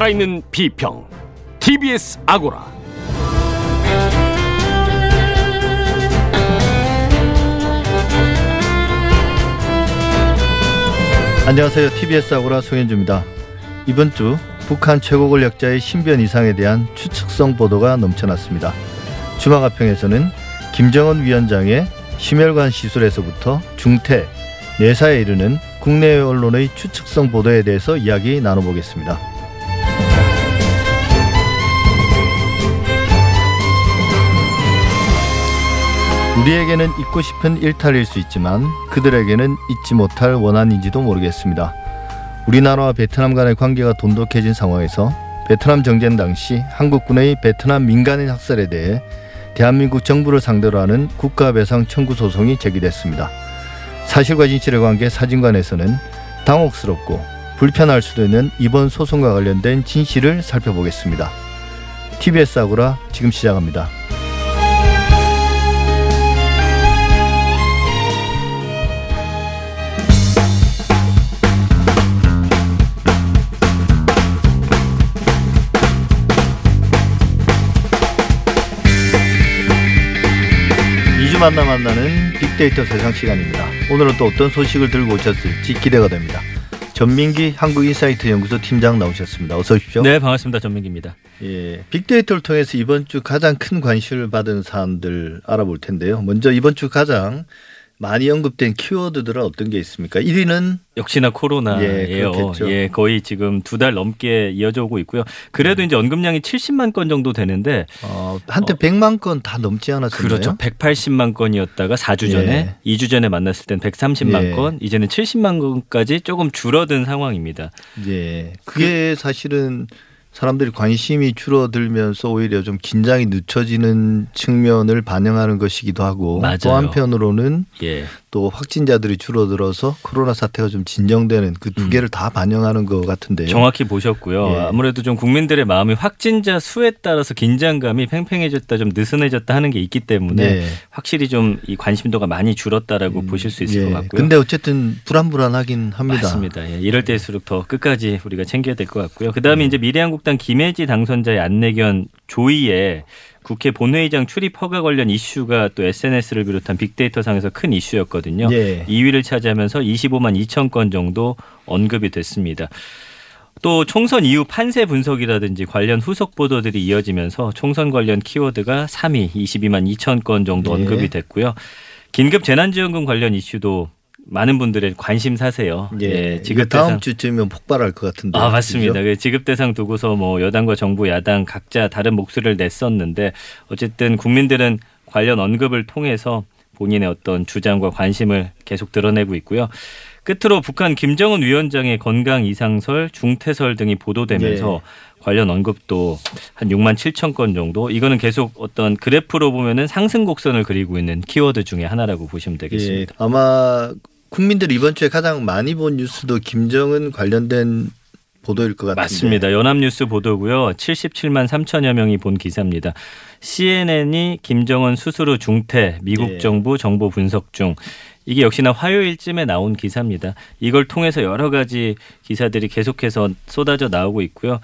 살아있는 비평 TBS 아고라 안녕하세요. TBS 아고라 송현주입니다. 이번 주 북한 최고 권력자의 신변 이상에 대한 추측성 보도가 넘쳐났습니다. 주마가평에서는 김정은 위원장의 심혈관 시술에서부터 중퇴, 내사에 이르는 국내 언론의 추측성 보도에 대해서 이야기 나눠보겠습니다. 우리에게는 잊고 싶은 일탈일 수 있지만 그들에게는 잊지 못할 원한인지도 모르겠습니다. 우리나라와 베트남 간의 관계가 돈독해진 상황에서 베트남 정전 당시 한국군의 베트남 민간인 학살에 대해 대한민국 정부를 상대로 하는 국가배상 청구 소송이 제기됐습니다. 사실과 진실의 관계 사진관에서는 당혹스럽고 불편할 수도 있는 이번 소송과 관련된 진실을 살펴보겠습니다. TBS 아고라 지금 시작합니다. 만나 만나는 빅데이터 세상 시간입니다. 오늘은 또 어떤 소식을 들고 오셨을지 기대가 됩니다. 전민기 한국인사이트 연구소 팀장 나오셨습니다. 어서 오십시오. 네, 반갑습니다. 전민기입니다. 예, 빅데이터를 통해서 이번 주 가장 큰 관심을 받은 사안들 알아볼 텐데요. 먼저 이번 주 가장 많이 언급된 키워드들은 어떤 게 있습니까? 1위는 역시나 코로나예요. 그렇겠죠. 예, 거의 지금 두 달 넘게 이어져 오고 있고요. 그래도 이제 언급량이 70만 건 정도 되는데 어, 한때 100만 건 다 넘지 않았었나요? 그렇죠. 180만 건이었다가 4주 전에 예. 2주 전에 만났을 땐 130만 예. 건, 이제는 70만 건까지 조금 줄어든 상황입니다. 예, 그게 사실은 사람들이 관심이 줄어들면서 오히려 좀 긴장이 늦춰지는 측면을 반영하는 것이기도 하고 맞아요. 또 한편으로는 예. 또 확진자들이 줄어들어서 코로나 사태가 좀 진정되는 그 두 개를 다 반영하는 것 같은데요. 음. 정확히 보셨고요. 예. 아무래도 좀 국민들의 마음이 확진자 수에 따라서 긴장감이 팽팽해졌다, 좀 느슨해졌다 하는 게 있기 때문에 네. 확실히 좀 이 관심도가 많이 줄었다라고 보실 수 있을 예. 것 같고요. 근데 어쨌든 불안불안하긴 합니다. 맞습니다. 예, 이럴 때일수록 더 끝까지 우리가 챙겨야 될 것 같고요. 그다음에 이제 미래한국당 김혜지 당선자의 안내견 조의에 국회 본회의장 출입 허가 관련 이슈가 또 SNS를 비롯한 빅데이터 상에서 큰 이슈였거든요. 예. 2위를 차지하면서 25만 2천 건 정도 언급이 됐습니다. 또 총선 이후 판세 분석이라든지 관련 후속 보도들이 이어지면서 총선 관련 키워드가 3위 22만 2천 건 정도 예. 언급이 됐고요. 긴급 재난지원금 관련 이슈도 많은 분들의 관심 사세요. 예. 이거 지급 다음 대상 주쯤이면 폭발할 것 같은데. 아 맞습니다. 그죠? 그 지급 대상 두고서 뭐 여당과 정부, 야당 각자 다른 목소리를 냈었는데 어쨌든 국민들은 관련 언급을 통해서 본인의 어떤 주장과 관심을 계속 드러내고 있고요. 끝으로 북한 김정은 위원장의 건강 이상설, 중태설 등이 보도되면서 예. 관련 언급도 한 6만 7천 건 정도. 이거는 계속 어떤 그래프로 보면은 상승 곡선을 그리고 있는 키워드 중에 하나라고 보시면 예. 되겠습니다. 아마 국민들이 이번 주에 가장 많이 본 뉴스도 김정은 관련된 보도일 것 같은데. 맞습니다. 연합뉴스 보도고요. 77만 3천여 명이 본 기사입니다. CNN이 김정은 후 중퇴, 미국 예. 정부 정보 분석 중 이게 역시나 화요일쯤에 나온 기사입니다. 이걸 통해서 여러 가지 기사들이 계속해서 쏟아져 나오고 있고요.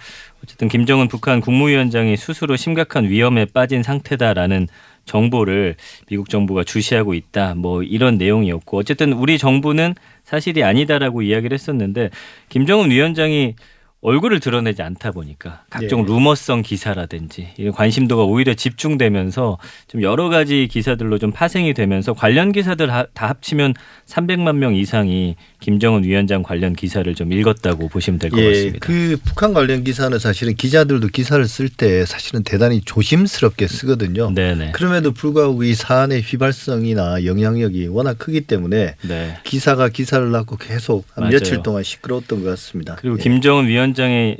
어쨌든 김정은 북한 국무위원장이 후 심각한 위험에 빠진 상태다라는 정보를 미국 정부가 주시하고 있다. 뭐 이런 내용이었고 어쨌든 우리 정부는 사실이 아니다라고 이야기를 했었는데 김정은 위원장이 얼굴을 드러내지 않다 보니까 각종 예. 루머성 기사라든지 이런 관심도가 오히려 집중되면서 좀 여러 가지 기사들로 좀 파생이 되면서 관련 기사들 하- 다 합치면 300만 명 이상이 김정은 위원장 관련 기사를 좀 읽었다고 보시면 될것 예, 같습니다. 그 북한 관련 기사는 사실은 기자들도 기사를 쓸 때 사실은 대단히 조심스럽게 쓰거든요. 네네. 그럼에도 불구하고 이 사안의 휘발성이나 영향력이 워낙 크기 때문에 네. 기사가 기사를 낳고 계속. 며칠 동안 시끄러웠던 것 같습니다. 그리고 예. 김정은 위원장의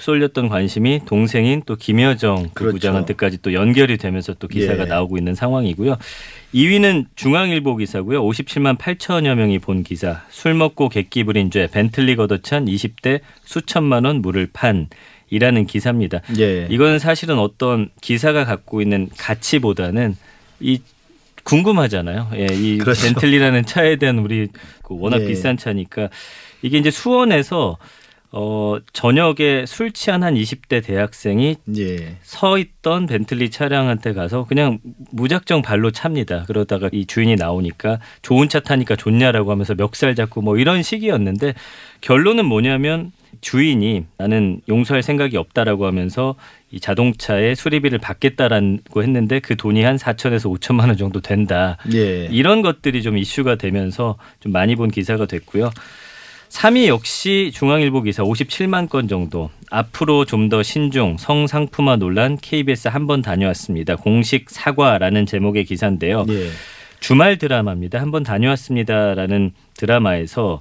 쏠렸던 관심이 동생인 또 김여정 그렇죠. 부부장한테까지 또 연결이 되면서 또 기사가 예. 나오고 있는 상황이고요. 2위는 중앙일보 기사고요. 57만 8천여 명이 본 기사. 술 먹고 객기 부린 죄 벤틀리 걷어찬 20대 수천만 원 물을 판 이라는 기사입니다. 예. 이거는 사실은 어떤 기사가 갖고 있는 가치보다는 이 궁금하잖아요. 예, 이 그렇죠. 벤틀리라는 차에 대한 우리 그 워낙 예. 비싼 차니까 이게 이제 수원에서 어, 저녁에 술 취한 한 20대 대학생이 예. 서 있던 벤틀리 차량한테 가서 그냥 무작정 발로 찹니다. 그러다가 이 주인이 나오니까 좋은 차 타니까 좋냐라고 하면서 멱살 잡고 뭐 이런 식이었는데 결론은 뭐냐면 주인이 나는 용서할 생각이 없다라고 하면서 이 자동차의 수리비를 받겠다라고 했는데 그 돈이 한 4천에서 5천만 원 정도 된다. 예. 이런 것들이 좀 이슈가 되면서 좀 많이 본 기사가 됐고요. 3위 역시 중앙일보 기사 57만 건 정도. 앞으로 좀 더 신중 성상품화 논란 KBS 한 번 다녀왔습니다. 공식 사과라는 제목의 기사인데요. 예. 주말 드라마입니다. 한 번 다녀왔습니다라는 드라마에서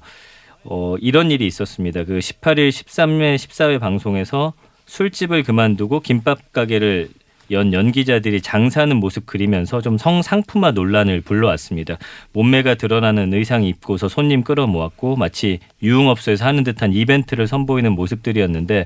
어, 이런 일이 있었습니다. 그 18일, 13회, 14회 방송에서 술집을 그만두고 김밥 가게를 연 연기자들이 장사하는 모습 그리면서 좀 성상품화 논란을 불러왔습니다. 몸매가 드러나는 의상 입고서 손님 끌어모았고 마치 유흥업소에서 하는 듯한 이벤트를 선보이는 모습들이었는데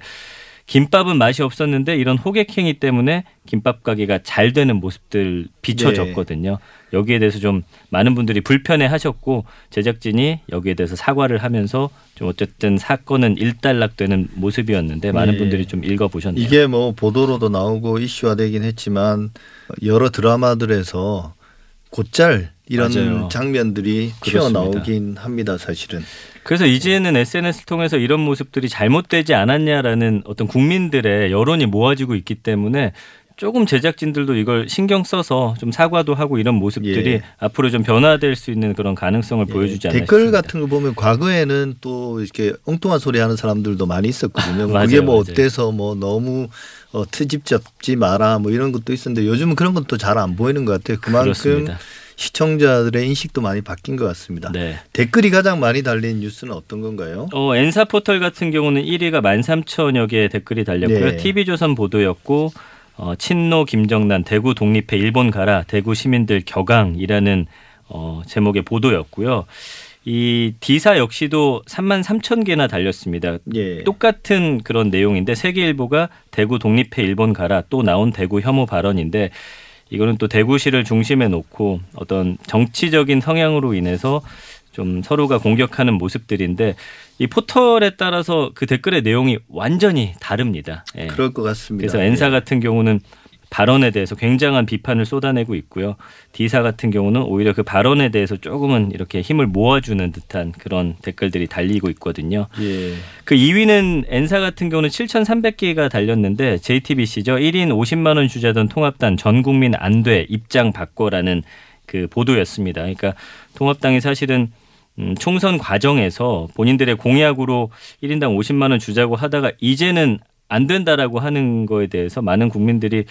김밥은 맛이 없었는데 이런 호객행위 때문에 김밥 가게가 잘 되는 모습들 비춰졌거든요. 여기에 대해서 좀 많은 분들이 불편해 하셨고 제작진이 여기에 대해서 사과를 하면서 좀 어쨌든 사건은 일단락되는 모습이었는데 많은 네. 분들이 좀 읽어 보셨네요. 이게 뭐 보도로도 나오고 이슈화되긴 했지만 여러 드라마들에서 곧잘 이런 맞아요. 장면들이. 튀어나오긴 합니다, 사실은. 그래서 이제는 SNS를 통해서 이런 모습들이 잘못되지 않았냐라는 어떤 국민들의 여론이 모아지고 있기 때문에 조금 제작진들도 이걸 신경 써서 좀 사과도 하고 이런 모습들이 예. 앞으로 좀 변화될 수 있는 그런 가능성을 보여주지 않나 댓글 싶습니다. 같은 거 보면 과거에는 또 이렇게 엉뚱한 소리 하는 사람들도 많이 있었거든요. 맞아요, 그게 뭐 맞아요. 어때서 뭐 너무 어, 트집 잡지 마라 뭐 이런 것도 있었는데 요즘은 그런 것도 잘 안 보이는 것 같아요. 그만큼 그렇습니다. 시청자들의 인식도 많이 바뀐 것 같습니다. 네. 댓글이 가장 많이 달린 뉴스는 어떤 건가요? 어, 엔사 포털 같은 경우는 1위가 13,000여 개의 댓글이 달렸고요. 네. TV조선 보도였고 어, 친노 김정난 대구 독립해 일본 가라 대구 시민들 격앙이라는 어, 제목의 보도였고요. 이 디사 역시도 3만 3천 개나 달렸습니다. 예. 똑같은 그런 내용인데 세계일보가 대구 독립해 일본 가라 또 나온 대구 혐오 발언인데 이거는 또 대구시를 중심에 놓고 어떤 정치적인 성향으로 인해서 좀 서로가 공격하는 모습들인데 이 포털에 따라서 그 댓글의 내용이 완전히 다릅니다. 예. 그럴 것 같습니다. 그래서 엔사 예. 같은 경우는 발언에 대해서 굉장한 비판을 쏟아내고 있고요. 디사 같은 경우는 오히려 그 발언에 대해서 조금은 이렇게 힘을 모아주는 듯한 그런 댓글들이 달리고 있거든요. 예. 그 2위는 엔사 같은 경우는 7,300개가 달렸는데 JTBC죠. 1인 50만 원 주자던 통합당 전 국민 안 돼 입장 바꿔라는 그 보도였습니다. 그러니까 통합당이 사실은 음, 총선 과정에서 본인들의 공약으로 1인당 50만 원 주자고 하다가 이제는 안 된다라고 하는 거에 대해서 많은 국민들이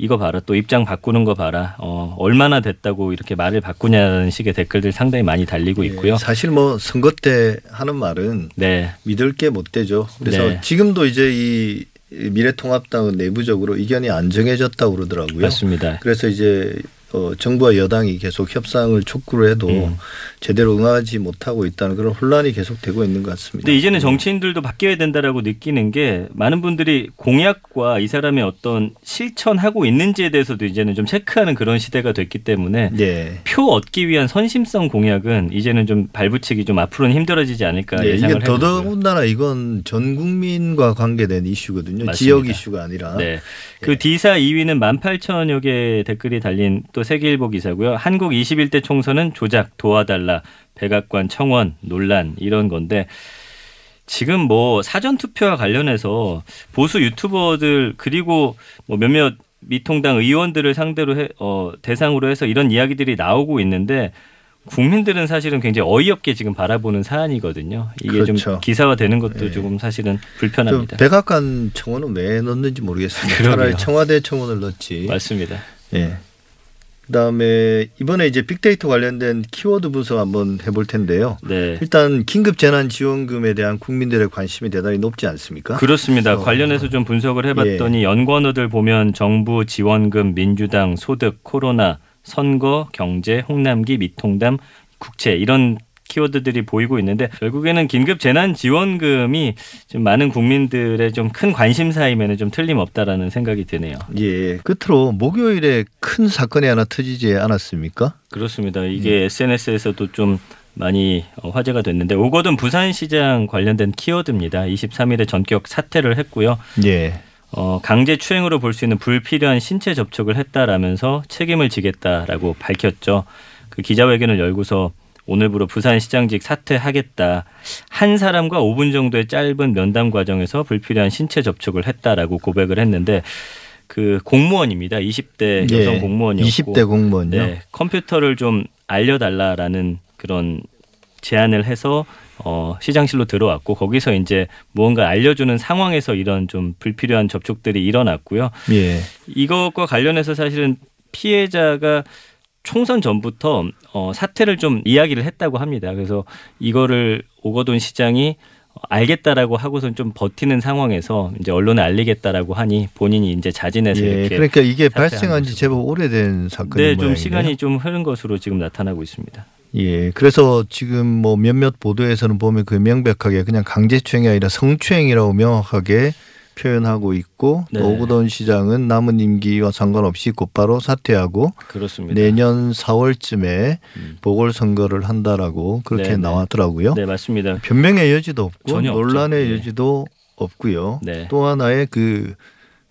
이거 봐라 또 입장 바꾸는 거 봐라 어, 얼마나 됐다고 이렇게 말을 바꾸냐는 식의 댓글들 상당히 많이 달리고 있고요. 예. 사실 뭐 선거 때 하는 말은 네, 믿을 게 못 되죠. 그래서 네. 지금도 이제 이 미래통합당은 내부적으로 의견이 안 정해졌다고 그러더라고요. 맞습니다. 그래서 이제 어, 정부와 여당이 계속 협상을 촉구를 해도 음. 제대로 응하지 못하고 있다는 그런 혼란이 계속되고 있는 것 같습니다. 근데 이제는 정치인들도 바뀌어야 된다라고 느끼는 게 많은 분들이 공약과 이 사람의 어떤 실천하고 있는지에 대해서도 이제는 좀 체크하는 그런 시대가 됐기 때문에 네. 표 얻기 위한 선심성 공약은 이제는 좀 발붙이기 좀 앞으로는 힘들어지지 않을까 네, 이게 예상을 해보고요. 더더군다나 이건 전 국민과 관계된 이슈거든요. 맞습니다. 지역 이슈가 아니라. 네. 그 디사 2위는 18,000여 개의 댓글이 달린 또 세계일보 기사고요. 한국 21대 총선은 조작 도와달라 백악관 청원 논란 이런 건데 지금 뭐 사전 투표와 관련해서 보수 유튜버들 그리고 뭐 몇몇 미통당 의원들을 상대로 해, 어, 대상으로 해서 이런 이야기들이 나오고 있는데 국민들은 사실은 굉장히 어이없게 지금 바라보는 사안이거든요. 이게 좀 그렇죠. 기사화되는 것도 네. 조금 사실은 저 불편합니다. 백악관 청원은 왜 넣는지 모르겠습니다. 그러게요. 차라리 청와대 청원을 넣지. 맞습니다. 예. 그다음에 이번에 이제 빅데이터 관련된 키워드 분석 한번 해볼 텐데요. 네. 일단 긴급 재난 지원금에 대한 국민들의 관심이 대단히 높지 않습니까? 그렇습니다. 어. 관련해서 좀 분석을 예. 해봤더니 연관어들 보면 정부 지원금, 민주당, 소득, 코로나, 선거, 경제, 홍남기, 미통담, 국채 이런 키워드들이 보이고 있는데 결국에는 긴급 재난 지원금이 좀 많은 국민들의 좀 큰 관심사임에는 좀 틀림없다라는 생각이 드네요. 예. 끝으로 목요일에 큰 사건이 하나 터지지 않았습니까? 그렇습니다. 이게 SNS에서도 좀 많이 어, 화제가 됐는데 오거돈 부산시장 관련된 키워드입니다. 23일에 전격 사퇴를 했고요. 예. 어, 강제 추행으로 볼 수 있는 불필요한 신체 접촉을 했다라면서 책임을 지겠다라고 밝혔죠. 그 기자회견을 열고서 오늘부로 부산시장직 사퇴하겠다. 한 사람과 5분 정도의 짧은 면담 과정에서 불필요한 신체 접촉을 했다라고 고백을 했는데 그 공무원입니다. 20대 여성 예. 공무원이었고 20대 공무원요. 네, 컴퓨터를 좀 알려달라라는 그런 제안을 해서 어, 시장실로 들어왔고 거기서 이제 무언가 알려주는 상황에서 이런 좀 불필요한 접촉들이 일어났고요. 예. 이것과 관련해서 사실은 피해자가 총선 전부터 어, 사퇴를 좀 이야기를 했다고 합니다. 그래서 이거를 오거돈 시장이 알겠다라고 하고선 좀 버티는 상황에서 이제 언론에 알리겠다라고 하니 본인이 이제 자진해서 예. 이렇게 그러니까 이게 발생한 지. 제법 오래된 사건인 네, 좀 모양이네요. 시간이 좀 흐른 것으로 지금 나타나고 있습니다. 예, 그래서 지금 뭐 몇몇 보도에서는 보면 그 명백하게 그냥 강제추행이 아니라 성추행이라고 명확하게 표현하고 있고 네. 또 오구돈 시장은 남은 임기와 상관없이 곧바로 사퇴하고 그렇습니다. 내년 4월쯤에 음. 보궐선거를 한다라고 그렇게 네, 네. 나왔더라고요. 네, 맞습니다. 변명의 여지도 없고. 논란의 예. 여지도 없고요. 네. 또 하나의 그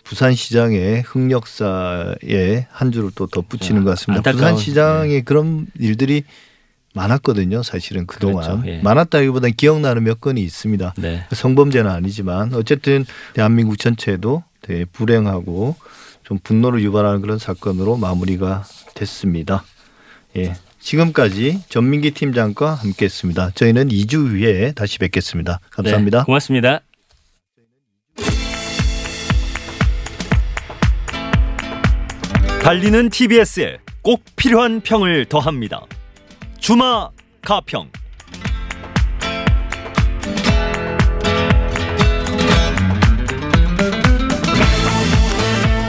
부산시장의 흑역사에 한 줄을 또 덧붙이는 아, 것 같습니다. 안타까운, 부산시장에 그런 일들이 많았거든요. 사실은 그동안 그렇죠. 예. 많았다기보다는 기억나는 몇 건이 있습니다. 네. 성범죄는 아니지만 어쨌든 대한민국 전체도 되게 불행하고 좀 분노를 유발하는 그런 사건으로 마무리가 됐습니다. 예. 지금까지 전민기 팀장과 함께했습니다. 저희는 2주 후에 다시 뵙겠습니다. 감사합니다. 네, 고맙습니다. 달리는 TBS에 꼭 필요한 평을 더합니다. 주마 가평.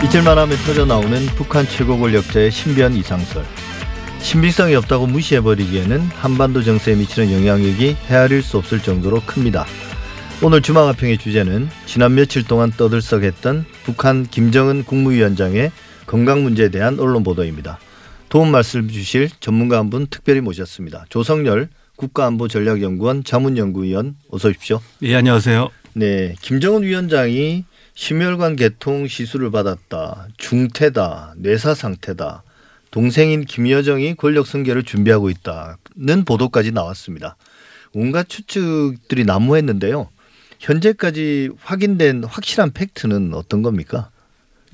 이틀만 하면 터져 나오는 북한 최고 권력자의 신비한 이상설. 신빙성이 없다고 무시해버리기에는 한반도 정세에 미치는 영향력이 헤아릴 수 없을 정도로 큽니다. 오늘 주마가평의 주제는 지난 며칠 동안 떠들썩했던 북한 김정은 국무위원장의 건강 문제에 대한 언론 보도입니다. 도움 말씀 주실 전문가 한 분 특별히 모셨습니다. 조성열 국가안보전략연구원 자문연구위원 어서 오십시오. 예, 안녕하세요. 네, 김정은 위원장이 심혈관 계통 시술을 받았다. 중태다. 뇌사 상태다. 동생인 김여정이 권력 승계를 준비하고 있다는 보도까지 나왔습니다. 온갖 추측들이 난무했는데요. 현재까지 확인된 확실한 팩트는 어떤 겁니까?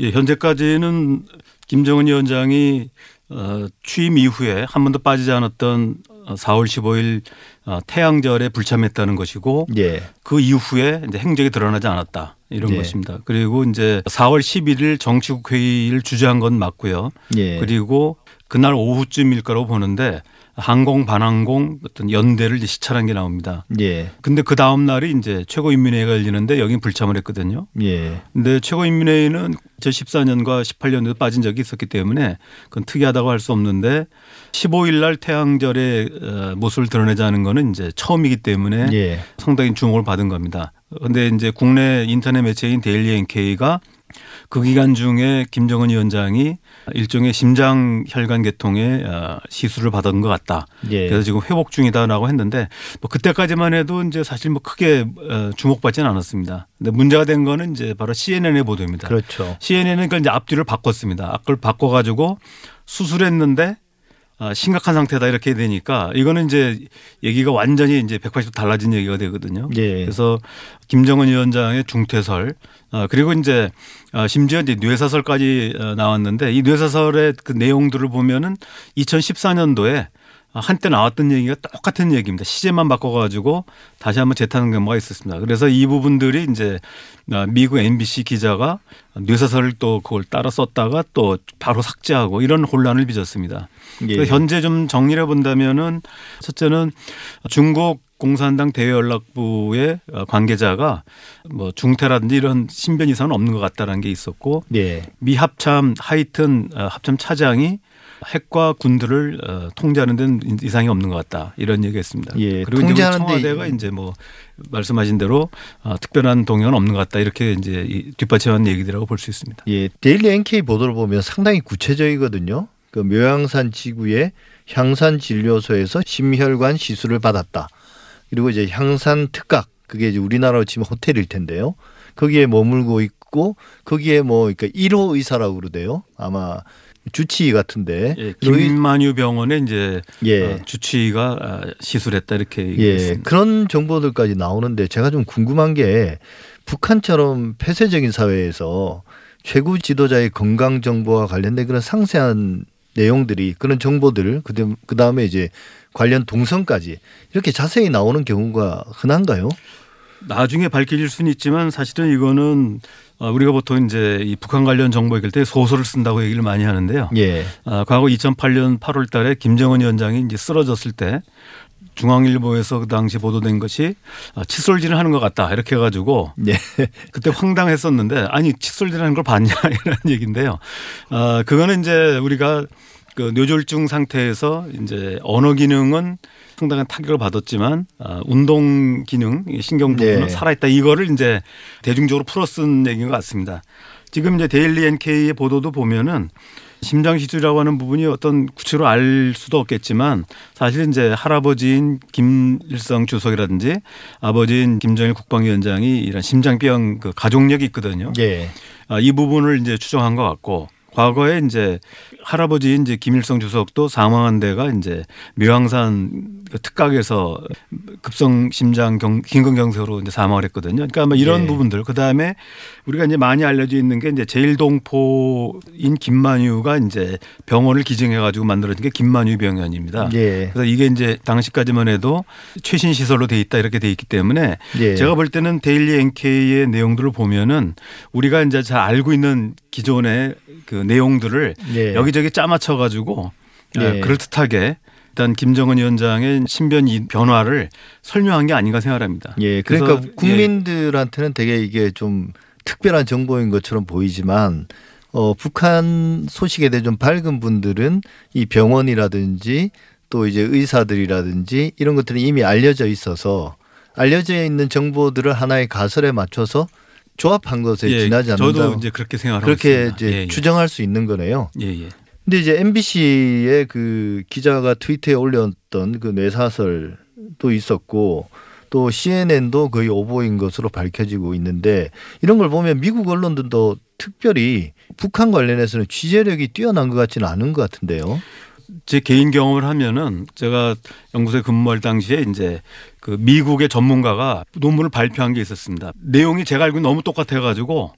예, 현재까지는 김정은 위원장이 어, 취임 이후에 한 번도 빠지지 않았던 어, 4월 15일 어, 태양절에 불참했다는 것이고 예. 그 이후에 이제 행적이 드러나지 않았다 이런 예. 것입니다. 그리고 이제 4월 11일 정치국 회의를 주재한 건 맞고요. 예. 그리고 그날 오후쯤일 거라고 보는데 항공 반항공 어떤 연대를 이제 시찰한 게 나옵니다. 예. 근데 그 다음 날이 이제 최고인민회의가 열리는데 여긴 불참을 했거든요. 예. 근데 최고인민회의는 2014년과 18년에도 빠진 적이 있었기 때문에 그건 특이하다고 할 수 없는데 15일 날 태양절에 어, 모습을 드러내지 않은 거는 이제 처음이기 때문에 예. 상당히 주목을 받은 겁니다. 근데 이제 국내 인터넷 매체인 데일리 NK가 그 기간 중에 김정은 위원장이 일종의 심장 혈관 계통의 어, 시술을 받은 것 같다. 예. 그래서 지금 회복 중이다라고 했는데 뭐 그때까지만 해도 이제 사실 뭐 크게 어, 주목받지는 않았습니다. 근데 문제가 된 거는 이제 바로 CNN의 보도입니다. 그렇죠. CNN은 그 이제 앞뒤를 바꿨습니다. 앞을 바꿔가지고 수술했는데 아, 심각한 상태다 이렇게 되니까 이거는 이제 얘기가 완전히 이제 180도 달라진 얘기가 되거든요. 예. 그래서 김정은 위원장의 중퇴설 아, 그리고 이제 아, 심지어 이제 뇌사설까지 어, 나왔는데 이 뇌사설의 그 내용들을 보면은 2014년도에 한때 나왔던 얘기가 똑같은 얘기입니다. 시제만 바꿔가지고 다시 한번 재타는 경우가 있었습니다. 그래서 이 부분들이 이제 아, 미국 MBC 기자가 뇌사설을 또 그걸 따라 썼다가 또 바로 삭제하고 이런 혼란을 빚었습니다. 예. 그래서 현재 좀 정리를 해본다면은 첫째는 중국 공산당 대외연락부의 관계자가 뭐 중태라든지 이런 신변 이상은 없는 것 같다라는 게 있었고 예. 미 합참 하이튼 어, 합참 차장이 핵과 군들을 어, 통제하는 데는 이상이 없는 것 같다 이런 얘기했습니다. 예, 그리고 통제하는데 청와대가 이제 뭐 말씀하신 대로 어, 특별한 동요는 없는 것 같다 이렇게 이제 이 뒷받침한 얘기들이라고 볼 수 있습니다. 예, 데일리 NK 보도를 보면 상당히 구체적이거든요. 그 묘양산 지구에 향산 진료소에서 심혈관 시술을 받았다. 그리고 이제 향산 특각 그게 이제 우리나라로 치면 호텔일 텐데요. 거기에 머물고 있고 거기에 뭐 그러니까 1호 의사라고 그러대요. 아마 주치의 같은데. 예, 이- 김만유 병원에 이제 예. 어, 주치의가 아, 시술했다 이렇게 예, 얘기했습니다. 그런 정보들까지 나오는데 제가 좀 궁금한 게 북한처럼 폐쇄적인 사회에서 최고 지도자의 건강 정보와 관련된 그런 상세한 내용들이 그런 정보들 그 다음에 이제 관련 동선까지 이렇게 자세히 나오는 경우가 흔한가요? 나중에 밝혀질 수는 있지만 사실은 이거는 어, 우리가 보통 이제 이 북한 관련 정보 읽을 때 소설을 쓴다고 얘기를 많이 하는데요. 예, 아, 과거 2008년 8월 달에 김정은 위원장이 이제 쓰러졌을 때 중앙일보에서 그 당시 보도된 것이 아, 칫솔질을 하는 것 같다 이렇게 해가지고 예, 그때 황당했었는데 아니 칫솔질하는 걸 봤냐 이런 얘기인데요. 아 그거는 이제 우리가 그 뇌졸중 상태에서 이제 언어 기능은 상당한 타격을 받았지만 아, 운동 기능 신경 부분은 네. 살아있다 이거를 이제 대중적으로 풀어 쓴 얘기인 것 같습니다. 지금 이제 데일리 NK의 보도도 보면은 심장 시술이라고 하는 부분이 어떤 구체로 알 수도 없겠지만 사실 이제 할아버지인 김일성 주석이라든지 아버지인 김정일 국방위원장이 이런 심장병 그 가족력이 있거든요. 예, 아, 이 부분을 이제 추정한 것 같고 과거에 이제 할아버지인 이제 김일성 주석도 사망한 데가 이제 묘양산 그 특각에서 급성 심장 경, 심근경색으로 이제 사망을 했거든요. 그러니까 아마 이런 예. 부분들 그 다음에 우리가 이제 많이 알려져 있는 게 이제 제일동포인 김만유가 이제 병원을 기증해 가지고 만들어진 게 김만유 병원입니다. 예, 그래서 이게 이제 당시까지만 해도 최신 시설로 돼 있다 이렇게 돼 있기 때문에 예. 제가 볼 때는 데일리 NK의 내용들을 보면은 우리가 이제 잘 알고 있는 기존의 그 내용들을 예. 여기저기 짜맞춰 가지고 예. 그럴 듯하게 일단 김정은 위원장의 신변 이 변화를 설명한 게 아닌가 생각합니다. 예, 그러니까 국민들한테는 되게 이게 좀 특별한 정보인 것처럼 보이지만 어, 북한 소식에 대해 좀 밝은 분들은 이 병원이라든지 또 이제 의사들이라든지 이런 것들이 이미 알려져 있어서 알려져 있는 정보들을 하나의 가설에 맞춰서 조합한 것에 예, 지나지 않는다. 저도 이제 그렇게 생각하고 그렇게 있습니다. 이제 예, 예. 추정할 수 있는 거네요. 예, 예. 근데 이제 MBC의 그 기자가 트위터에 올렸던 그 뇌사설도 있었고 또 CNN도 거의 오보인 것으로 밝혀지고 있는데 이런 걸 보면 미국 언론들도 특별히 북한 관련해서는 취재력이 뛰어난 것 같지는 않은 것 같은데요. 제 개인 경험을 하면은 제가 연구소에 근무할 당시에 이제 그 미국의 전문가가 논문을 발표한 게 있었습니다. 내용이 제가 알고 너무 똑같아 가지고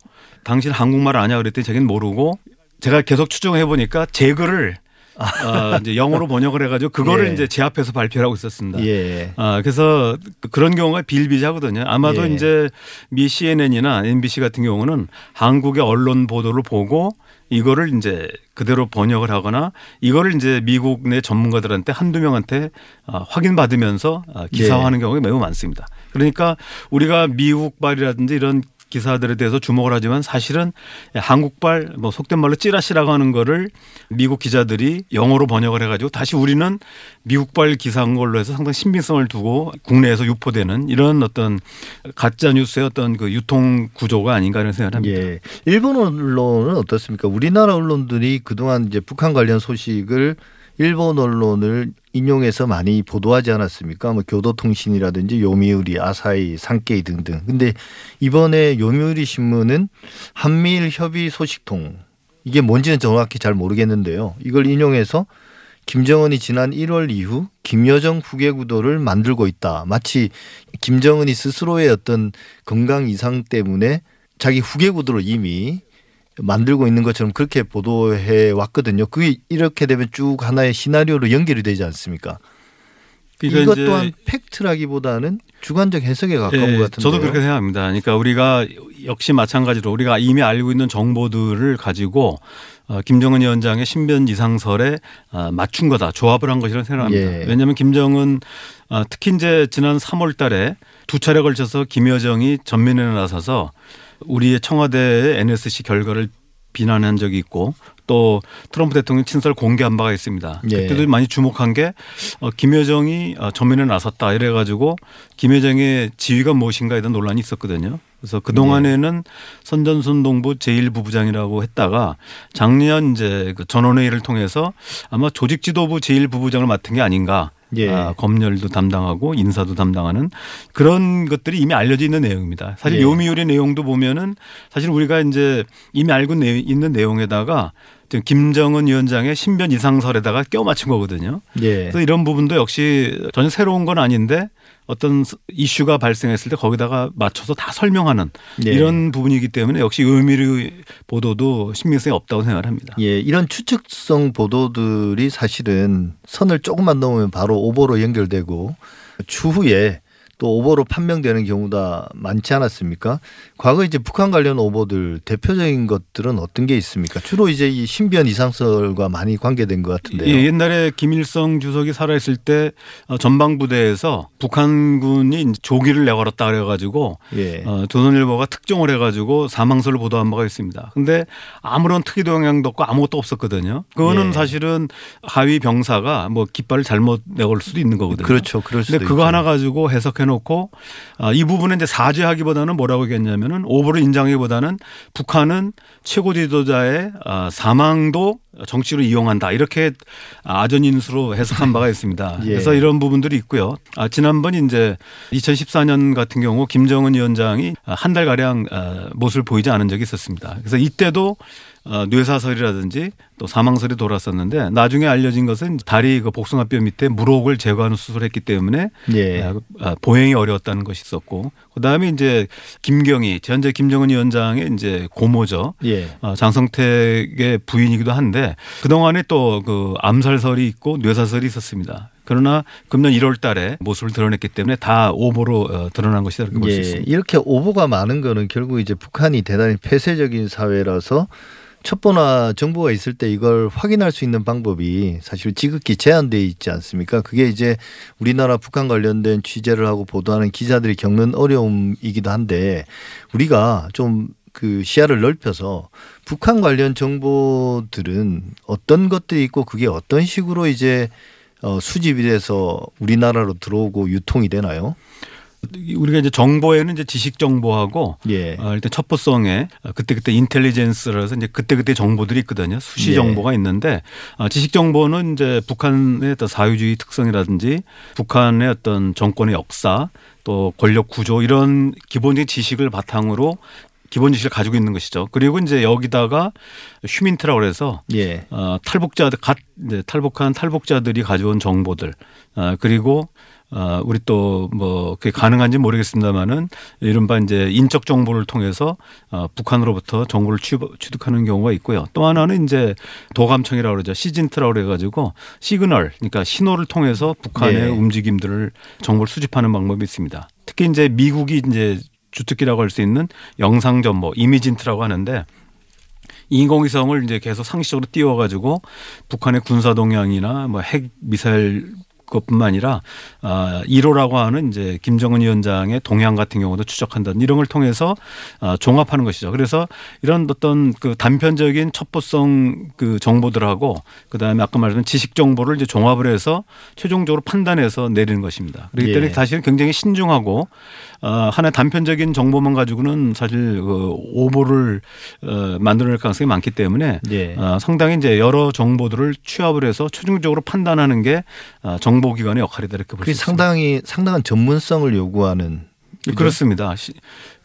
당신 한국말 아냐 그랬더니 자기는 모르고 제가 계속 추정해 보니까 제 글을 어, 이제 영어로 번역을 해가지고 그거를 예. 이제 제 앞에서 발표를 하고 있었습니다. 예. 아, 그래서 그- 그런 경우가 비일비재하거든요. 아마도 예. 이제 미 CNN이나 MBC 같은 경우는 한국의 언론 보도를 보고 이거를 이제 그대로 번역을 하거나 이거를 이제 미국 내 전문가들한테 한두 명한테 아, 확인받으면서 아, 기사화하는 경우가 매우 많습니다. 그러니까 우리가 미국발이라든지 이런 기사들에 대해서 주목을 하지만 사실은 한국발 뭐 속된 말로 찌라시라고 하는 거를 미국 기자들이 영어로 번역을 해가지고 다시 우리는 미국발 기사인 걸로 해서 상당히 신빙성을 두고 국내에서 유포되는 이런 어떤 가짜 뉴스의 어떤 그 유통 구조가 아닌가 하는 생각을 합니다. 예. 일본 언론은 어떻습니까? 우리나라 언론들이 그동안 이제 북한 관련 소식을 일본 언론을 인용해서 많이 보도하지 않았습니까? 뭐 교도통신이라든지 요미우리, 아사히, 산케이 등등. 근데 이번에 요미우리 신문은 한미일 협의 소식통 이게 뭔지는 정확히 잘 모르겠는데요. 이걸 인용해서 김정은이 지난 1월 이후 김여정 후계 구도를 만들고 있다. 마치 김정은이 스스로의 어떤 건강 이상 때문에 자기 후계 구도를 이미 만들고 있는 것처럼 그렇게 보도해 왔거든요. 그게 이렇게 되면 쭉 하나의 시나리오로 연결이 되지 않습니까? 그러니까 이것 또한 팩트라기보다는 주관적 해석에 가까운 예, 것 같은데요. 저도 그렇게 생각합니다. 그러니까 우리가 역시 마찬가지로 우리가 이미 알고 있는 정보들을 가지고 어, 김정은 위원장의 신변 이상설에 어, 맞춘 거다, 조합을 한 것이라고 생각합니다. 예. 왜냐하면 김정은 어, 특히 이제 지난 3월 달에 두 차례 걸쳐서 김여정이 전면에 나서서 우리의 청와대의 NSC 결과를 비난한 적이 있고 또 트럼프 대통령 친서를 공개한 바가 있습니다. 예. 그때도 많이 주목한 게 어, 김여정이 어, 전면에 나섰다 이래 가지고 김여정의 지위가 무엇인가에 대한 논란이 있었거든요. 그래서 그 동안에는 선전순 동부 제1부부장이라고 했다가 작년 이제 그 전원회의를 통해서 아마 조직지도부 제1부부장을 맡은 게 아닌가. 예. 아, 검열도 담당하고 인사도 담당하는 그런 것들이 이미 알려져 있는 내용입니다. 사실 예. 요미우리 내용도 보면은 사실 우리가 이제 이미 알고 내- 있는 내용에다가 지금 김정은 위원장의 신변 이상설에다가 껴 맞춘 거거든요. 예. 그래서 이런 부분도 역시 전혀 새로운 건 아닌데 어떤 이슈가 발생했을 때 거기다가 맞춰서 다 설명하는 예. 이런 부분이기 때문에 역시 요미우리 보도도 신빙성이 없다고 생각을 합니다. 예, 이런 추측성 보도들이 사실은 선을 조금만 넘으면 바로 오보로 연결되고 추후에 또 오보로 판명되는 경우가 많지 않았습니까? 과거 이제 북한 관련 오보들 대표적인 것들은 어떤 게 있습니까? 주로 이제 이 신변 이상설과 많이 관계된 것 같은데요. 예, 옛날에 김일성 주석이 살아있을 때 어, 전방부대에서 북한군이 조기를 내걸었다 그래가지고 예. 어, 조선일보가 특종을 해가지고 사망설을 보도한 바가 있습니다. 근데 아무런 특이도 영향도 없고 아무것도 없었거든요. 그거는 예. 사실은 하위 병사가 뭐 깃발을 잘못 내걸 수도 있는 거거든요. 그렇죠. 그럴 수도 근데 그거 있죠. 하나 가지고 해석해 놓고 아, 이 부분은 이제 사죄하기보다는 뭐라고 얘기했냐면은 오보를 인정하기보다는 북한은 최고 지도자의 아, 사망도 정치로 이용한다 이렇게 아전인수로 해석한 바가 있습니다. 예. 그래서 이런 부분들이 있고요. 아, 지난번 이제 2014년 같은 경우 김정은 위원장이 한 달 가량 아, 모습을 보이지 않은 적이 있었습니다. 그래서 이때도 어, 뇌사설이라든지 또 사망설이 돌았었는데 나중에 알려진 것은 다리 그 복숭아뼈 밑에 물혹을 제거하는 수술을 했기 때문에 예. 아, 아, 보행이 어려웠다는 것이 있었고 그다음에 이제 김경희 현재 김정은 위원장의 이제 고모죠. 예. 어, 장성택의 부인이기도 한데 그 동안에 또 그 암살설이 있고 뇌사설이 있었습니다. 그러나 금년 1월 달에 모습을 드러냈기 때문에 다 오보로 어, 드러난 것이다 이렇게 볼수 예, 있습니다. 이렇게 오보가 많은 거는 결국 이제 북한이 대단히 폐쇄적인 사회라서 첩보나 정보가 있을 때 이걸 확인할 수 있는 방법이 사실 지극히 제한돼 있지 않습니까? 그게 이제 우리나라 북한 관련된 취재를 하고 보도하는 기자들이 겪는 어려움이기도 한데 우리가 좀그 시야를 넓혀서 북한 관련 정보들은 어떤 것들이 있고 그게 어떤 식으로 이제 어, 수집이 돼서 우리나라로 들어오고 유통이 되나요? 우리가 이제 정보에는 이제 지식 정보하고 예. 어, 일단 첩보성에 그때그때 인텔리전스라서 이제 그때그때 정보들이 있거든요. 수시 예. 정보가 있는데 어, 지식 정보는 이제 북한의 어떤 사회주의 특성이라든지 북한의 어떤 정권의 역사 또 권력 구조 이런 기본적인 지식을 바탕으로 기본 지식을 가지고 있는 것이죠. 그리고 이제 여기다가 휴민트라고 그래서 예. 어, 탈북자들 갓 이제 탈북한 탈북자들이 가져온 정보들 어, 그리고 어, 우리 또 뭐 그게 가능한지 모르겠습니다만은 이른바 이제 인적 정보를 통해서 어, 북한으로부터 정보를 취- 취득하는 경우가 있고요. 또 하나는 이제 도감청이라고 그러죠. 시진트라고 그래가지고 시그널 그러니까 신호를 통해서 북한의 예. 움직임들을 정보를 수집하는 방법이 있습니다. 특히 이제 미국이 이제 주특기라고 할 수 있는 영상 정보 이미진트라고 하는데 인공위성을 이제 계속 상시적으로 띄워가지고 북한의 군사 동향이나 뭐 핵 미사일 것뿐만 아니라 아 1호라고 하는 이제 김정은 위원장의 동향 같은 경우도 추적한다는 이런 걸 통해서 아, 종합하는 것이죠. 그래서 이런 어떤 그 단편적인 첩보성 그 정보들하고 그다음에 아까 말했던 지식 정보를 이제 종합을 해서 최종적으로 판단해서 내리는 것입니다. 그렇기 때문에 예. 사실은 굉장히 신중하고 어, 하나의 단편적인 정보만 가지고는 사실 그 오보를 어, 만들어낼 가능성이 많기 때문에 예. 어, 상당히 이제 여러 정보들을 취합을 해서 최종적으로 판단하는 게 어, 정보기관의 역할이다 이렇게 볼수 그게 있습니다. 상당히 상당한 전문성을 요구하는 그죠? 그렇습니다.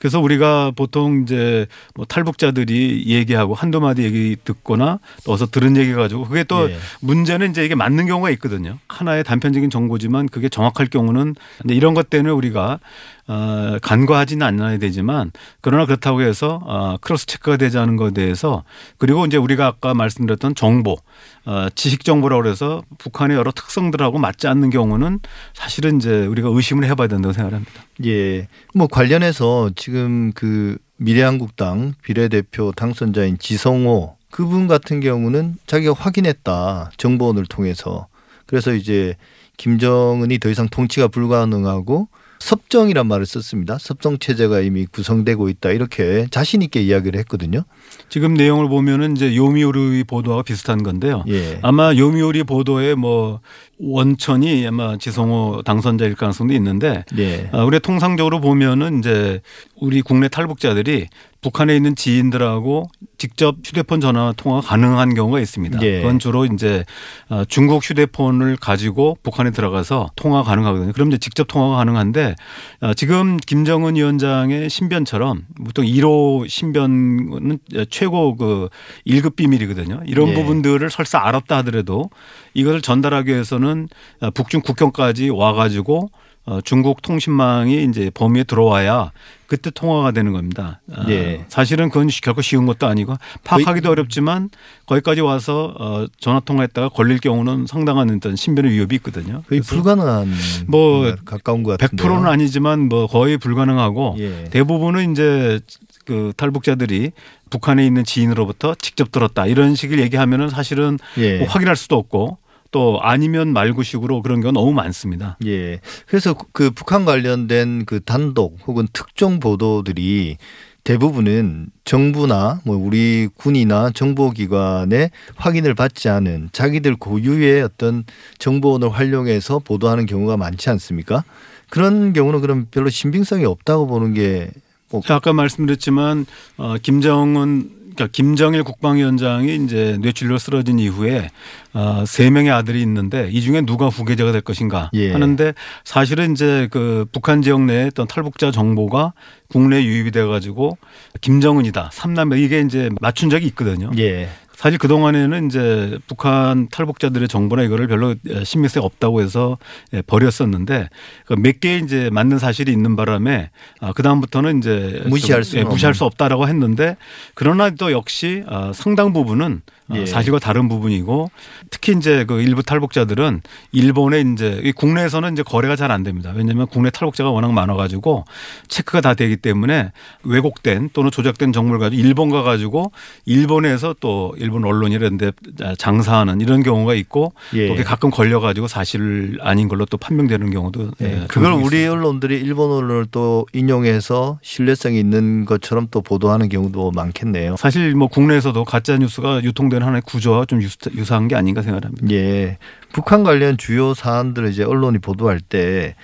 시- 그래서 우리가 보통 이제 뭐 탈북자들이 얘기하고 한두 마디 얘기 듣거나 또 어서 들은 얘기 가지고 그게 또 예. 문제는 이제 이게 맞는 경우가 있거든요. 하나의 단편적인 정보지만 그게 정확할 경우는 이제 이런 것 때문에 우리가 어, 간과하지는 않아야 되지만 그러나 그렇다고 해서 어, 크로스 체크가 되지 않은 것에 대해서 그리고 이제 우리가 아까 말씀드렸던 정보, 어, 지식 정보라고 그래서 북한의 여러 특성들하고 맞지 않는 경우는 사실은 이제 우리가 의심을 해봐야 된다고 생각합니다. 예. 뭐 관련해서 지금 그 미래한국당 비례대표 당선자인 지성호 그분 같은 경우는 자기가 확인했다. 정보원을 통해서. 그래서 이제 김정은이 더 이상 통치가 불가능하고 섭정이란 말을 썼습니다. 섭정 체제가 이미 구성되고 있다 이렇게 자신 있게 이야기를 했거든요. 지금 내용을 보면은 이제 요미우리 보도와 비슷한 건데요. 예. 아마 요미우리 보도에 뭐 원천이 아마 지성호 당선자일 가능성도 있는데 예. 아, 우리 통상적으로 보면은 이제 우리 국내 탈북자들이 북한에 있는 지인들하고 직접 휴대폰 전화 통화 가능한 경우가 있습니다. 예. 그건 주로 이제 아, 중국 휴대폰을 가지고 북한에 들어가서 통화 가능하거든요. 그럼 이제 직접 통화가 가능한데 아, 지금 김정은 위원장의 신변처럼 보통 1호 신변은 최고 그 1급 비밀이거든요. 이런 예. 부분들을 설사 알았다 하더라도 이것을 전달하기 위해서는 아, 북중 국경까지 와가지고 어, 중국 통신망이 이제 범위에 들어와야 그때 통화가 되는 겁니다. 아, 예. 사실은 그건 결코 쉬운 것도 아니고 파악하기도 어렵지만 거기까지 와서 어, 전화 통화했다가 걸릴 경우는 상당한 어떤 신변의 위협이 있거든요. 거의 불가능한 뭐 가까운 것 같은데. 100%는 아니지만 뭐 거의 불가능하고 예. 대부분은 이제 그 탈북자들이 북한에 있는 지인으로부터 직접 들었다 이런 식을 얘기하면은 사실은 예. 뭐 확인할 수도 없고 또 아니면 말고식으로 그런 경우 너무 많습니다. 예. 그래서 그 북한 관련된 그 단독 혹은 특종 보도들이 대부분은 정부나 뭐 우리 군이나 정보기관의 확인을 받지 않은 자기들 고유의 어떤 정보원을 활용해서 보도하는 경우가 많지 않습니까? 그런 경우는 그럼 별로 신빙성이 없다고 보는 게 뭐, 아까 말씀드렸지만 어 김정은 그러니까 김정일 국방위원장이 이제 뇌출혈로 쓰러진 이후에 어, 세 명의 아들이 있는데 이 중에 누가 후계자가 될 것인가 예. 하는데 사실은 이제 그 북한 지역 내에 어떤 탈북자 정보가 국내에 유입이 돼 가지고 김정은이다 삼남매 이게 이제 맞춘 적이 있거든요. 예. 사실 그 동안에는 이제 북한 탈북자들의 정보나 이거를 별로 신빙성이 없다고 해서 예, 버렸었는데 그몇개 이제 맞는 사실이 있는 바람에 그 다음부터는 이제 무시할 좀, 수는 예, 무시할. 수 없다라고 했는데 그러나 또 역시 아, 상당 부분은 아, 예. 사실과 다른 부분이고 특히 이제 그 일부 탈북자들은 일본에 이제 이 국내에서는 이제 거래가 잘 안 됩니다. 왜냐하면 국내 탈북자가 워낙 많아가지고 체크가 다 되기 때문에 왜곡된 또는 조작된 정보를 가지고 일본 가가지고 일본에서 또 일본 언론이 이런데 장사하는 이런 경우가 있고 예. 또 가끔 걸려가지고 사실 아닌 걸로 또 판명되는 경우도 예. 예, 그걸 우리 있습니다. 언론들이 일본 언론을 또 인용해서 신뢰성이 있는 것처럼 또 보도하는 경우도 많겠네요. 사실 뭐 국내에서도 가짜 뉴스가 유통되는 하나의 구조와 좀 유사- 유사한 게 아닌가 생각합니다. 예. 북한 관련 주요 사안들을 이제 언론이 보도할 때